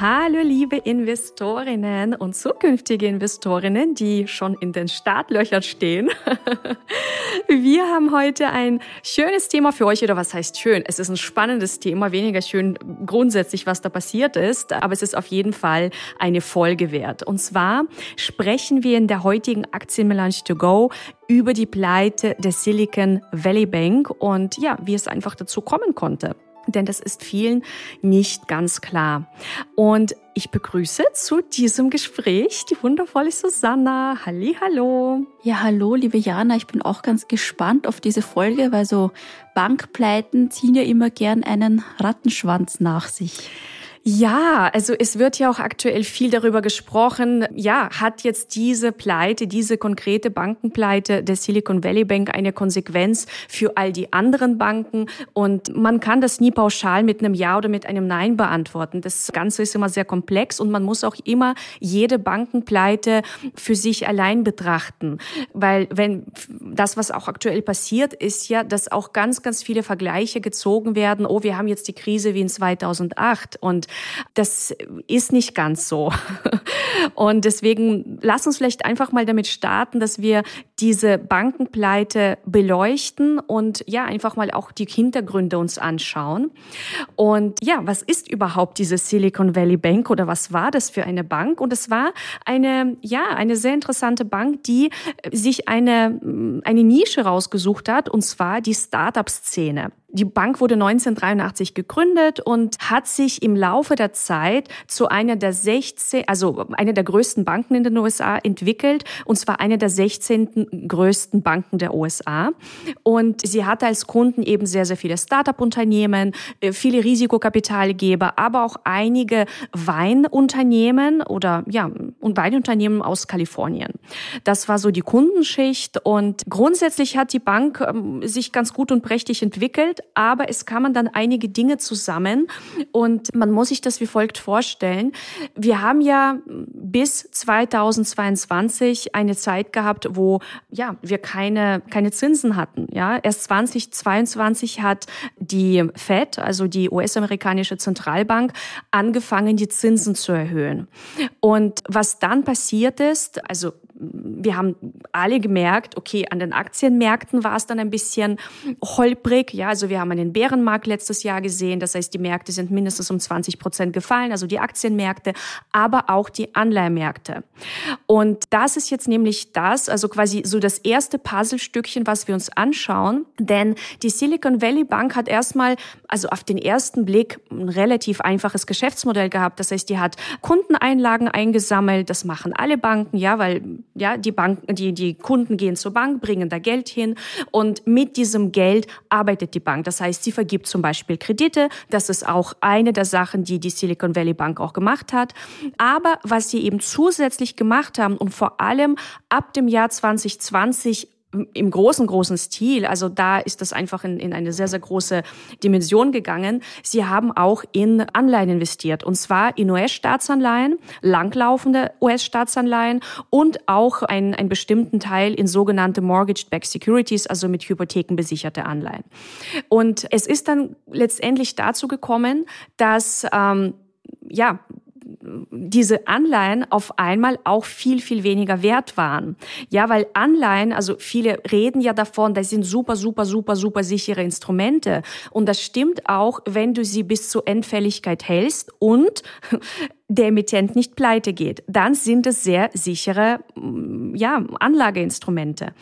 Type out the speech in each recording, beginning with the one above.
Hallo liebe Investorinnen und zukünftige Investorinnen, die schon in den Startlöchern stehen. Wir haben heute ein schönes Thema für euch, oder was heißt schön? Es ist ein spannendes Thema, weniger schön grundsätzlich, was da passiert ist, aber es ist auf jeden Fall eine Folge wert. Und zwar sprechen wir in der heutigen Aktienmelange to go über die Pleite der Silicon Valley Bank und ja, wie es einfach dazu kommen konnte denn das ist vielen nicht ganz klar. Und ich begrüße zu diesem Gespräch die wundervolle Susanna. Halli, hallo. Ja, hallo, liebe Jana. Ich bin auch ganz gespannt auf diese Folge, weil so Bankpleiten ziehen ja immer gern einen Rattenschwanz nach sich. Ja, also es wird ja auch aktuell viel darüber gesprochen. Ja, hat jetzt diese Pleite, diese konkrete Bankenpleite der Silicon Valley Bank eine Konsequenz für all die anderen Banken? Und man kann das nie pauschal mit einem Ja oder mit einem Nein beantworten. Das Ganze ist immer sehr komplex und man muss auch immer jede Bankenpleite für sich allein betrachten. Weil wenn das, was auch aktuell passiert, ist ja, dass auch ganz, ganz viele Vergleiche gezogen werden. Oh, wir haben jetzt die Krise wie in 2008 und das ist nicht ganz so. Und deswegen lass uns vielleicht einfach mal damit starten, dass wir diese Bankenpleite beleuchten und ja, einfach mal auch die Hintergründe uns anschauen. Und ja, was ist überhaupt diese Silicon Valley Bank oder was war das für eine Bank? Und es war eine, ja, eine sehr interessante Bank, die sich eine, eine Nische rausgesucht hat, und zwar die Startup-Szene. Die Bank wurde 1983 gegründet und hat sich im Laufe der Zeit zu einer der 16, also einer der größten Banken in den USA entwickelt, und zwar einer der 16 größten Banken der USA. Und sie hatte als Kunden eben sehr, sehr viele Start-up-Unternehmen, äh, viele Risikokapitalgeber, aber auch einige Weinunternehmen oder ja, und Weinunternehmen aus Kalifornien. Das war so die Kundenschicht und grundsätzlich hat die Bank ähm, sich ganz gut und prächtig entwickelt aber es kamen dann einige Dinge zusammen und man muss sich das wie folgt vorstellen. Wir haben ja bis 2022 eine Zeit gehabt, wo ja, wir keine, keine Zinsen hatten. Ja, erst 2022 hat die Fed, also die US-amerikanische Zentralbank, angefangen, die Zinsen zu erhöhen. Und was dann passiert ist, also wir haben alle gemerkt, okay, an den Aktienmärkten war es dann ein bisschen holprig. Ja, also wir haben einen Bärenmarkt letztes Jahr gesehen. Das heißt, die Märkte sind mindestens um 20 Prozent gefallen, also die Aktienmärkte, aber auch die Anleihmärkte. Und das ist jetzt nämlich das, also quasi so das erste Puzzlestückchen, was wir uns anschauen. Denn die Silicon Valley Bank hat erstmal, also auf den ersten Blick, ein relativ einfaches Geschäftsmodell gehabt. Das heißt, die hat Kundeneinlagen eingesammelt. Das machen alle Banken, ja, weil ja, die Bank, die, die Kunden gehen zur Bank, bringen da Geld hin und mit diesem Geld arbeitet die Bank. Das heißt, sie vergibt zum Beispiel Kredite. Das ist auch eine der Sachen, die die Silicon Valley Bank auch gemacht hat. Aber was sie eben zusätzlich gemacht haben und vor allem ab dem Jahr 2020 im großen, großen Stil, also da ist das einfach in, in eine sehr, sehr große Dimension gegangen. Sie haben auch in Anleihen investiert und zwar in US-Staatsanleihen, langlaufende US-Staatsanleihen und auch einen, einen bestimmten Teil in sogenannte Mortgage-Backed Securities, also mit Hypotheken besicherte Anleihen. Und es ist dann letztendlich dazu gekommen, dass ähm, ja, diese Anleihen auf einmal auch viel, viel weniger wert waren. Ja, weil Anleihen, also viele reden ja davon, das sind super, super, super, super sichere Instrumente. Und das stimmt auch, wenn du sie bis zur Endfälligkeit hältst und der Emittent nicht pleite geht, dann sind es sehr sichere mm, ja, Anlageinstrumente.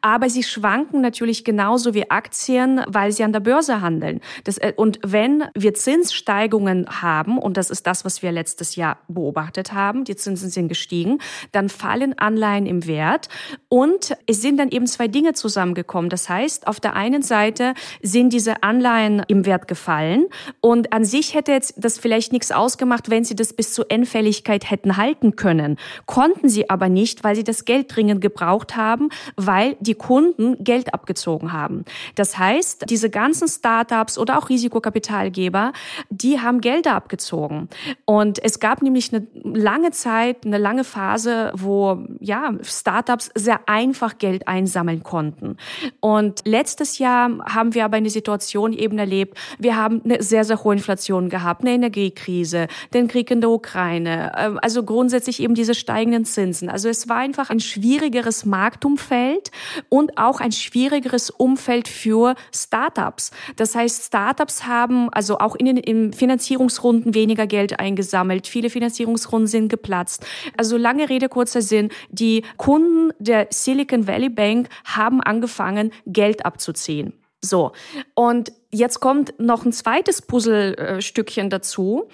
Aber sie schwanken natürlich genauso wie Aktien, weil sie an der Börse handeln. Das, äh, und wenn wir Zinssteigungen haben, und das ist das, was wir letztes Jahr beobachtet haben, die Zinsen sind gestiegen, dann fallen Anleihen im Wert und es sind dann eben zwei Dinge zusammengekommen. Das heißt, auf der einen Seite sind diese Anleihen im Wert gefallen und an sich hätte jetzt das vielleicht nichts ausgemacht, wenn sie das bis bis zur Endfälligkeit hätten halten können. Konnten sie aber nicht, weil sie das Geld dringend gebraucht haben, weil die Kunden Geld abgezogen haben. Das heißt, diese ganzen Startups oder auch Risikokapitalgeber, die haben Gelder abgezogen. Und es gab nämlich eine lange Zeit, eine lange Phase, wo ja Startups sehr einfach Geld einsammeln konnten. Und letztes Jahr haben wir aber eine Situation eben erlebt, wir haben eine sehr, sehr hohe Inflation gehabt, eine Energiekrise, den Krieg in der Ukraine, ähm, also grundsätzlich eben diese steigenden Zinsen. Also es war einfach ein schwierigeres Marktumfeld und auch ein schwierigeres Umfeld für Startups. Das heißt, Startups haben also auch in den in Finanzierungsrunden weniger Geld eingesammelt. Viele Finanzierungsrunden sind geplatzt. Also lange Rede, kurzer Sinn. Die Kunden der Silicon Valley Bank haben angefangen, Geld abzuziehen. So. Und jetzt kommt noch ein zweites Puzzlestückchen dazu.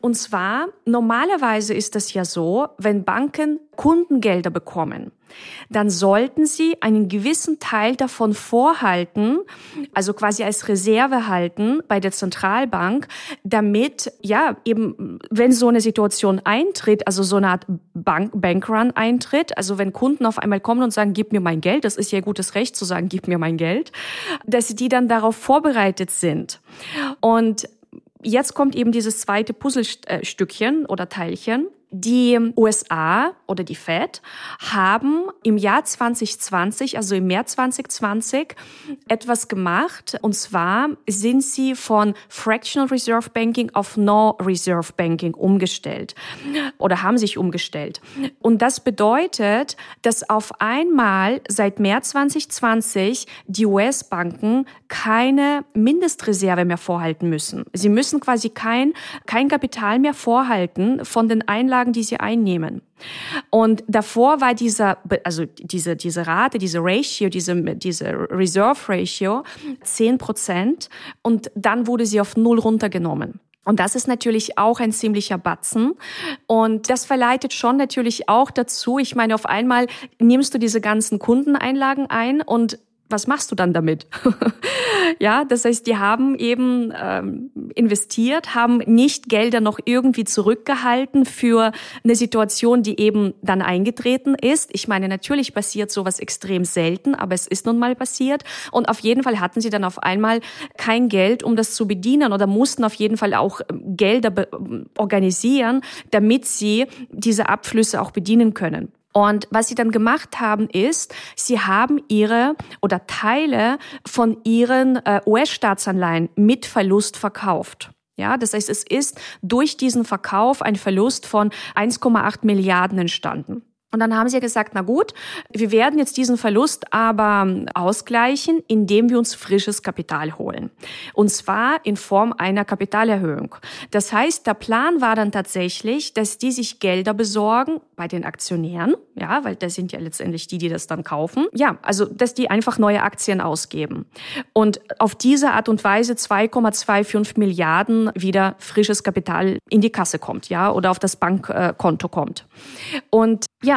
Und zwar, normalerweise ist das ja so, wenn Banken Kundengelder bekommen, dann sollten sie einen gewissen Teil davon vorhalten, also quasi als Reserve halten bei der Zentralbank, damit, ja, eben, wenn so eine Situation eintritt, also so eine Art Bank, Bankrun eintritt, also wenn Kunden auf einmal kommen und sagen, gib mir mein Geld, das ist ja gutes Recht zu sagen, gib mir mein Geld, dass die dann darauf vorbereitet sind. Und jetzt kommt eben dieses zweite Puzzlestückchen oder Teilchen. Die USA oder die Fed haben im Jahr 2020, also im März 2020, etwas gemacht. Und zwar sind sie von Fractional Reserve Banking auf No Reserve Banking umgestellt oder haben sich umgestellt. Und das bedeutet, dass auf einmal seit März 2020 die US-Banken keine Mindestreserve mehr vorhalten müssen. Sie müssen quasi kein, kein Kapital mehr vorhalten von den Einlagen die sie einnehmen. Und davor war dieser, also diese, diese Rate, diese Ratio, diese, diese Reserve Ratio 10 Prozent und dann wurde sie auf Null runtergenommen. Und das ist natürlich auch ein ziemlicher Batzen. Und das verleitet schon natürlich auch dazu, ich meine, auf einmal nimmst du diese ganzen Kundeneinlagen ein und was machst du dann damit? ja, das heißt, die haben eben ähm, investiert, haben nicht Gelder noch irgendwie zurückgehalten für eine Situation, die eben dann eingetreten ist. Ich meine, natürlich passiert sowas extrem selten, aber es ist nun mal passiert. Und auf jeden Fall hatten sie dann auf einmal kein Geld, um das zu bedienen oder mussten auf jeden Fall auch ähm, Gelder organisieren, damit sie diese Abflüsse auch bedienen können. Und was sie dann gemacht haben, ist, sie haben ihre oder Teile von ihren äh, US-Staatsanleihen mit Verlust verkauft. Ja, das heißt, es ist durch diesen Verkauf ein Verlust von 1,8 Milliarden entstanden. Und dann haben sie gesagt, na gut, wir werden jetzt diesen Verlust aber ausgleichen, indem wir uns frisches Kapital holen. Und zwar in Form einer Kapitalerhöhung. Das heißt, der Plan war dann tatsächlich, dass die sich Gelder besorgen bei den Aktionären, ja, weil das sind ja letztendlich die, die das dann kaufen. Ja, also, dass die einfach neue Aktien ausgeben. Und auf diese Art und Weise 2,25 Milliarden wieder frisches Kapital in die Kasse kommt, ja, oder auf das Bankkonto kommt. Und ja,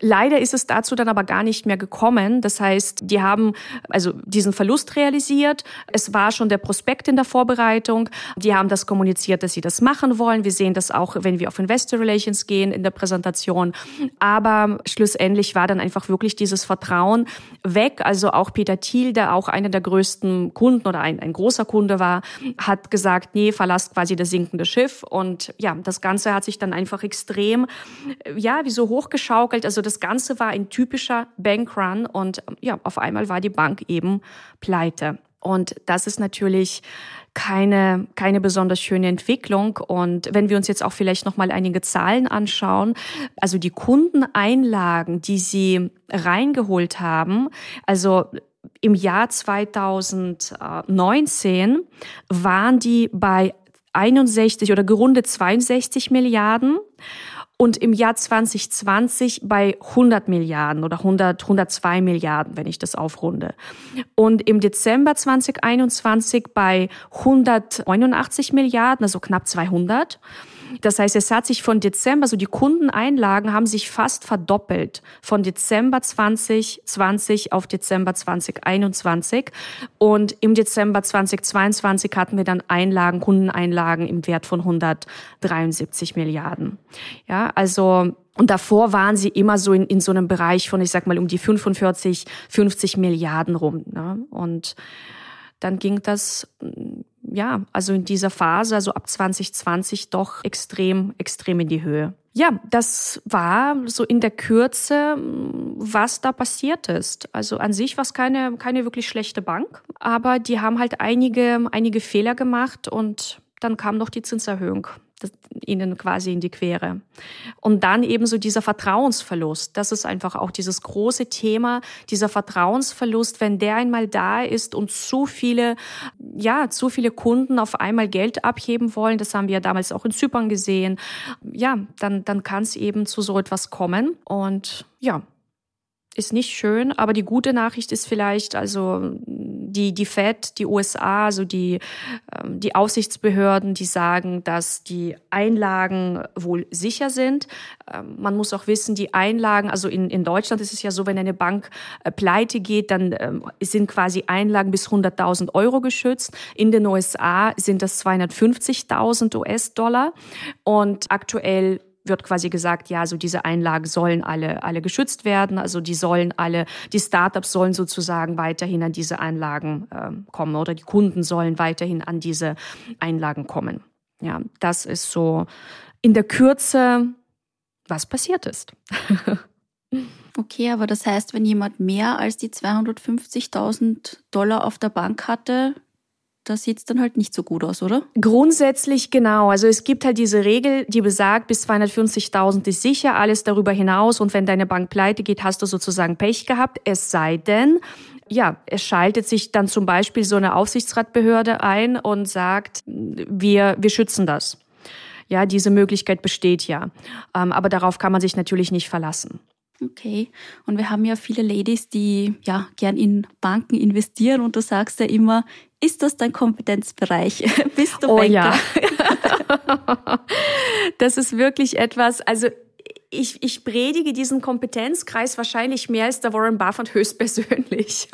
leider ist es dazu dann aber gar nicht mehr gekommen. Das heißt, die haben also diesen Verlust realisiert. Es war schon der Prospekt in der Vorbereitung. Die haben das kommuniziert, dass sie das machen wollen. Wir sehen das auch, wenn wir auf Investor Relations gehen in der Präsentation. Aber schlussendlich war dann einfach wirklich dieses Vertrauen weg. Also auch Peter Thiel, der auch einer der größten Kunden oder ein, ein großer Kunde war, hat gesagt, nee, verlasst quasi das sinkende Schiff. Und ja, das Ganze hat sich dann einfach extrem, ja, wie so hochgeschaut geschaukelt. Also das Ganze war ein typischer Bankrun und ja, auf einmal war die Bank eben pleite. Und das ist natürlich keine, keine besonders schöne Entwicklung. Und wenn wir uns jetzt auch vielleicht noch mal einige Zahlen anschauen, also die Kundeneinlagen, die sie reingeholt haben, also im Jahr 2019 waren die bei 61 oder gerundet 62 Milliarden und im Jahr 2020 bei 100 Milliarden oder 100, 102 Milliarden, wenn ich das aufrunde. Und im Dezember 2021 bei 189 Milliarden, also knapp 200. Das heißt, es hat sich von Dezember, also die Kundeneinlagen haben sich fast verdoppelt von Dezember 2020 auf Dezember 2021. Und im Dezember 2022 hatten wir dann Einlagen, Kundeneinlagen im Wert von 173 Milliarden. Ja, also und davor waren sie immer so in, in so einem Bereich von, ich sag mal, um die 45, 50 Milliarden rum. Ne? Und dann ging das, ja, also in dieser Phase, also ab 2020 doch extrem, extrem in die Höhe. Ja, das war so in der Kürze, was da passiert ist. Also an sich war es keine, keine wirklich schlechte Bank, aber die haben halt einige, einige Fehler gemacht und dann kam noch die Zinserhöhung ihnen quasi in die Quere. Und dann eben so dieser Vertrauensverlust. Das ist einfach auch dieses große Thema, dieser Vertrauensverlust, wenn der einmal da ist und zu viele, ja, zu viele Kunden auf einmal Geld abheben wollen. Das haben wir ja damals auch in Zypern gesehen. Ja, dann, dann kann es eben zu so etwas kommen. Und ja, ist nicht schön, aber die gute Nachricht ist vielleicht, also die, die Fed, die USA, also die, ähm, die Aufsichtsbehörden, die sagen, dass die Einlagen wohl sicher sind. Ähm, man muss auch wissen, die Einlagen, also in, in Deutschland ist es ja so, wenn eine Bank äh, pleite geht, dann ähm, sind quasi Einlagen bis 100.000 Euro geschützt. In den USA sind das 250.000 US-Dollar und aktuell wird quasi gesagt, ja, so diese Einlagen sollen alle, alle geschützt werden. Also die sollen alle, die Startups sollen sozusagen weiterhin an diese Einlagen äh, kommen oder die Kunden sollen weiterhin an diese Einlagen kommen. Ja, das ist so in der Kürze, was passiert ist. okay, aber das heißt, wenn jemand mehr als die 250.000 Dollar auf der Bank hatte, da sieht es dann halt nicht so gut aus, oder? Grundsätzlich genau. Also es gibt halt diese Regel, die besagt, bis 250.000 ist sicher, alles darüber hinaus. Und wenn deine Bank pleite geht, hast du sozusagen Pech gehabt. Es sei denn, ja, es schaltet sich dann zum Beispiel so eine Aufsichtsratbehörde ein und sagt, wir, wir schützen das. Ja, diese Möglichkeit besteht ja. Ähm, aber darauf kann man sich natürlich nicht verlassen. Okay. Und wir haben ja viele Ladies, die ja gern in Banken investieren und du sagst ja immer, ist das dein Kompetenzbereich? Bist du oh, Banker? Ja. das ist wirklich etwas, also ich, ich predige diesen Kompetenzkreis wahrscheinlich mehr als der Warren Buffett höchstpersönlich.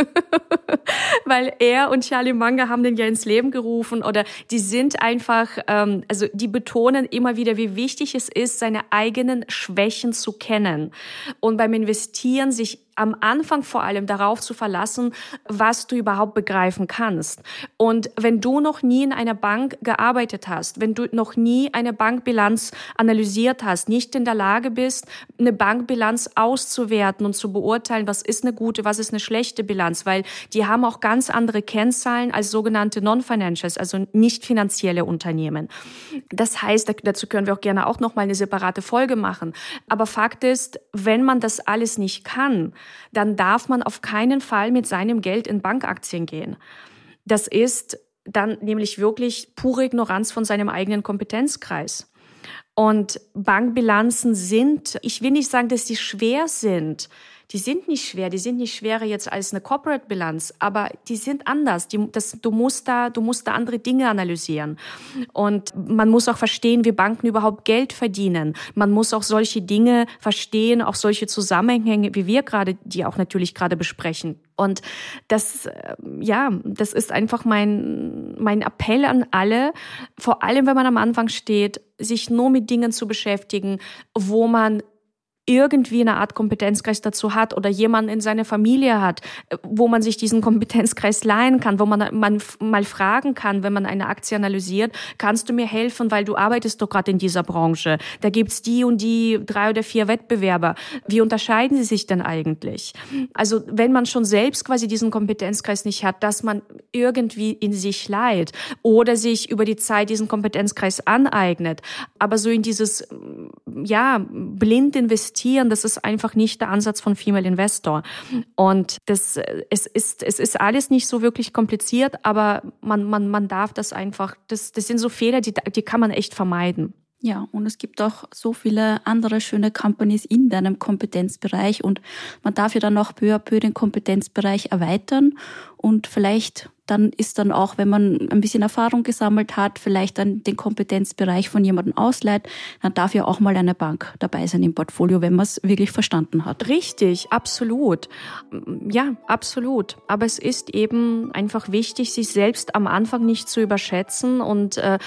Weil er und Charlie Munger haben den ja ins Leben gerufen oder die sind einfach, ähm, also die betonen immer wieder, wie wichtig es ist, seine eigenen Schwächen zu kennen und beim Investieren sich am Anfang vor allem darauf zu verlassen, was du überhaupt begreifen kannst. Und wenn du noch nie in einer Bank gearbeitet hast, wenn du noch nie eine Bankbilanz analysiert hast, nicht in der Lage bist, eine Bankbilanz auszuwerten und zu beurteilen, was ist eine gute, was ist eine schlechte Bilanz, weil die haben auch ganz andere Kennzahlen als sogenannte Non-Financials, also nicht finanzielle Unternehmen. Das heißt, dazu können wir auch gerne auch noch mal eine separate Folge machen. Aber Fakt ist, wenn man das alles nicht kann, dann darf man auf keinen Fall mit seinem Geld in Bankaktien gehen. Das ist dann nämlich wirklich pure Ignoranz von seinem eigenen Kompetenzkreis. Und Bankbilanzen sind, ich will nicht sagen, dass sie schwer sind, die sind nicht schwer, die sind nicht schwerer jetzt als eine Corporate-Bilanz, aber die sind anders. Die, das, du, musst da, du musst da andere Dinge analysieren. Und man muss auch verstehen, wie Banken überhaupt Geld verdienen. Man muss auch solche Dinge verstehen, auch solche Zusammenhänge, wie wir gerade, die auch natürlich gerade besprechen. Und das, äh, ja, das ist einfach mein, mein Appell an alle, vor allem wenn man am Anfang steht, sich nur mit Dingen zu beschäftigen, wo man irgendwie eine Art Kompetenzkreis dazu hat oder jemanden in seiner Familie hat, wo man sich diesen Kompetenzkreis leihen kann, wo man, man mal fragen kann, wenn man eine Aktie analysiert, kannst du mir helfen, weil du arbeitest doch gerade in dieser Branche. Da gibt's die und die drei oder vier Wettbewerber. Wie unterscheiden sie sich denn eigentlich? Also wenn man schon selbst quasi diesen Kompetenzkreis nicht hat, dass man irgendwie in sich leiht oder sich über die Zeit diesen Kompetenzkreis aneignet, aber so in dieses, ja, blind investieren, investieren, das ist einfach nicht der Ansatz von Female Investor. Und das, es ist, es ist alles nicht so wirklich kompliziert, aber man, man, man darf das einfach, das, das sind so Fehler, die, die kann man echt vermeiden. Ja, und es gibt auch so viele andere schöne Companies in deinem Kompetenzbereich und man darf ja dann auch peu à peu den Kompetenzbereich erweitern und vielleicht dann ist dann auch, wenn man ein bisschen Erfahrung gesammelt hat, vielleicht dann den Kompetenzbereich von jemandem ausleiht, dann darf ja auch mal eine Bank dabei sein im Portfolio, wenn man es wirklich verstanden hat. Richtig, absolut. Ja, absolut. Aber es ist eben einfach wichtig, sich selbst am Anfang nicht zu überschätzen und äh,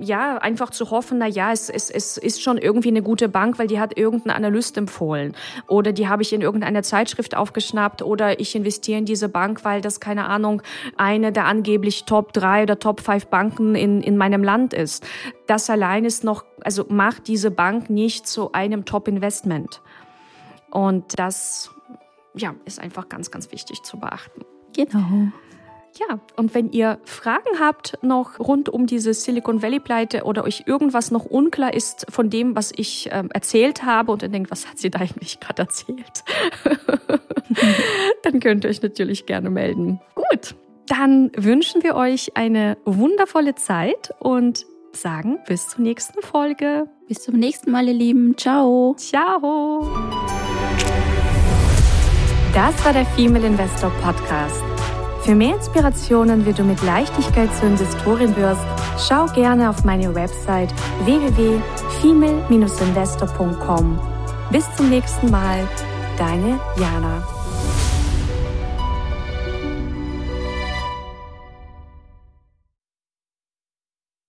ja, einfach zu hoffen, na ja, es, es, es ist schon irgendwie eine gute Bank, weil die hat irgendein Analyst empfohlen oder die habe ich in irgendeiner Zeitschrift aufgeschnappt oder ich investiere in diese Bank, weil das, keine Ahnung, eine der angeblich Top 3 oder Top 5 Banken in, in meinem Land ist. Das allein ist noch, also macht diese Bank nicht zu einem Top-Investment. Und das, ja, ist einfach ganz, ganz wichtig zu beachten. Genau. Ja, und wenn ihr Fragen habt noch rund um diese Silicon Valley Pleite oder euch irgendwas noch unklar ist von dem, was ich ähm, erzählt habe und ihr denkt, was hat sie da eigentlich gerade erzählt, dann könnt ihr euch natürlich gerne melden. Gut, dann wünschen wir euch eine wundervolle Zeit und sagen bis zur nächsten Folge. Bis zum nächsten Mal, ihr Lieben. Ciao. Ciao. Das war der Female Investor Podcast. Für mehr Inspirationen, wie du mit Leichtigkeit zur Investorin wirst, schau gerne auf meine Website www.female-investor.com. Bis zum nächsten Mal, deine Jana.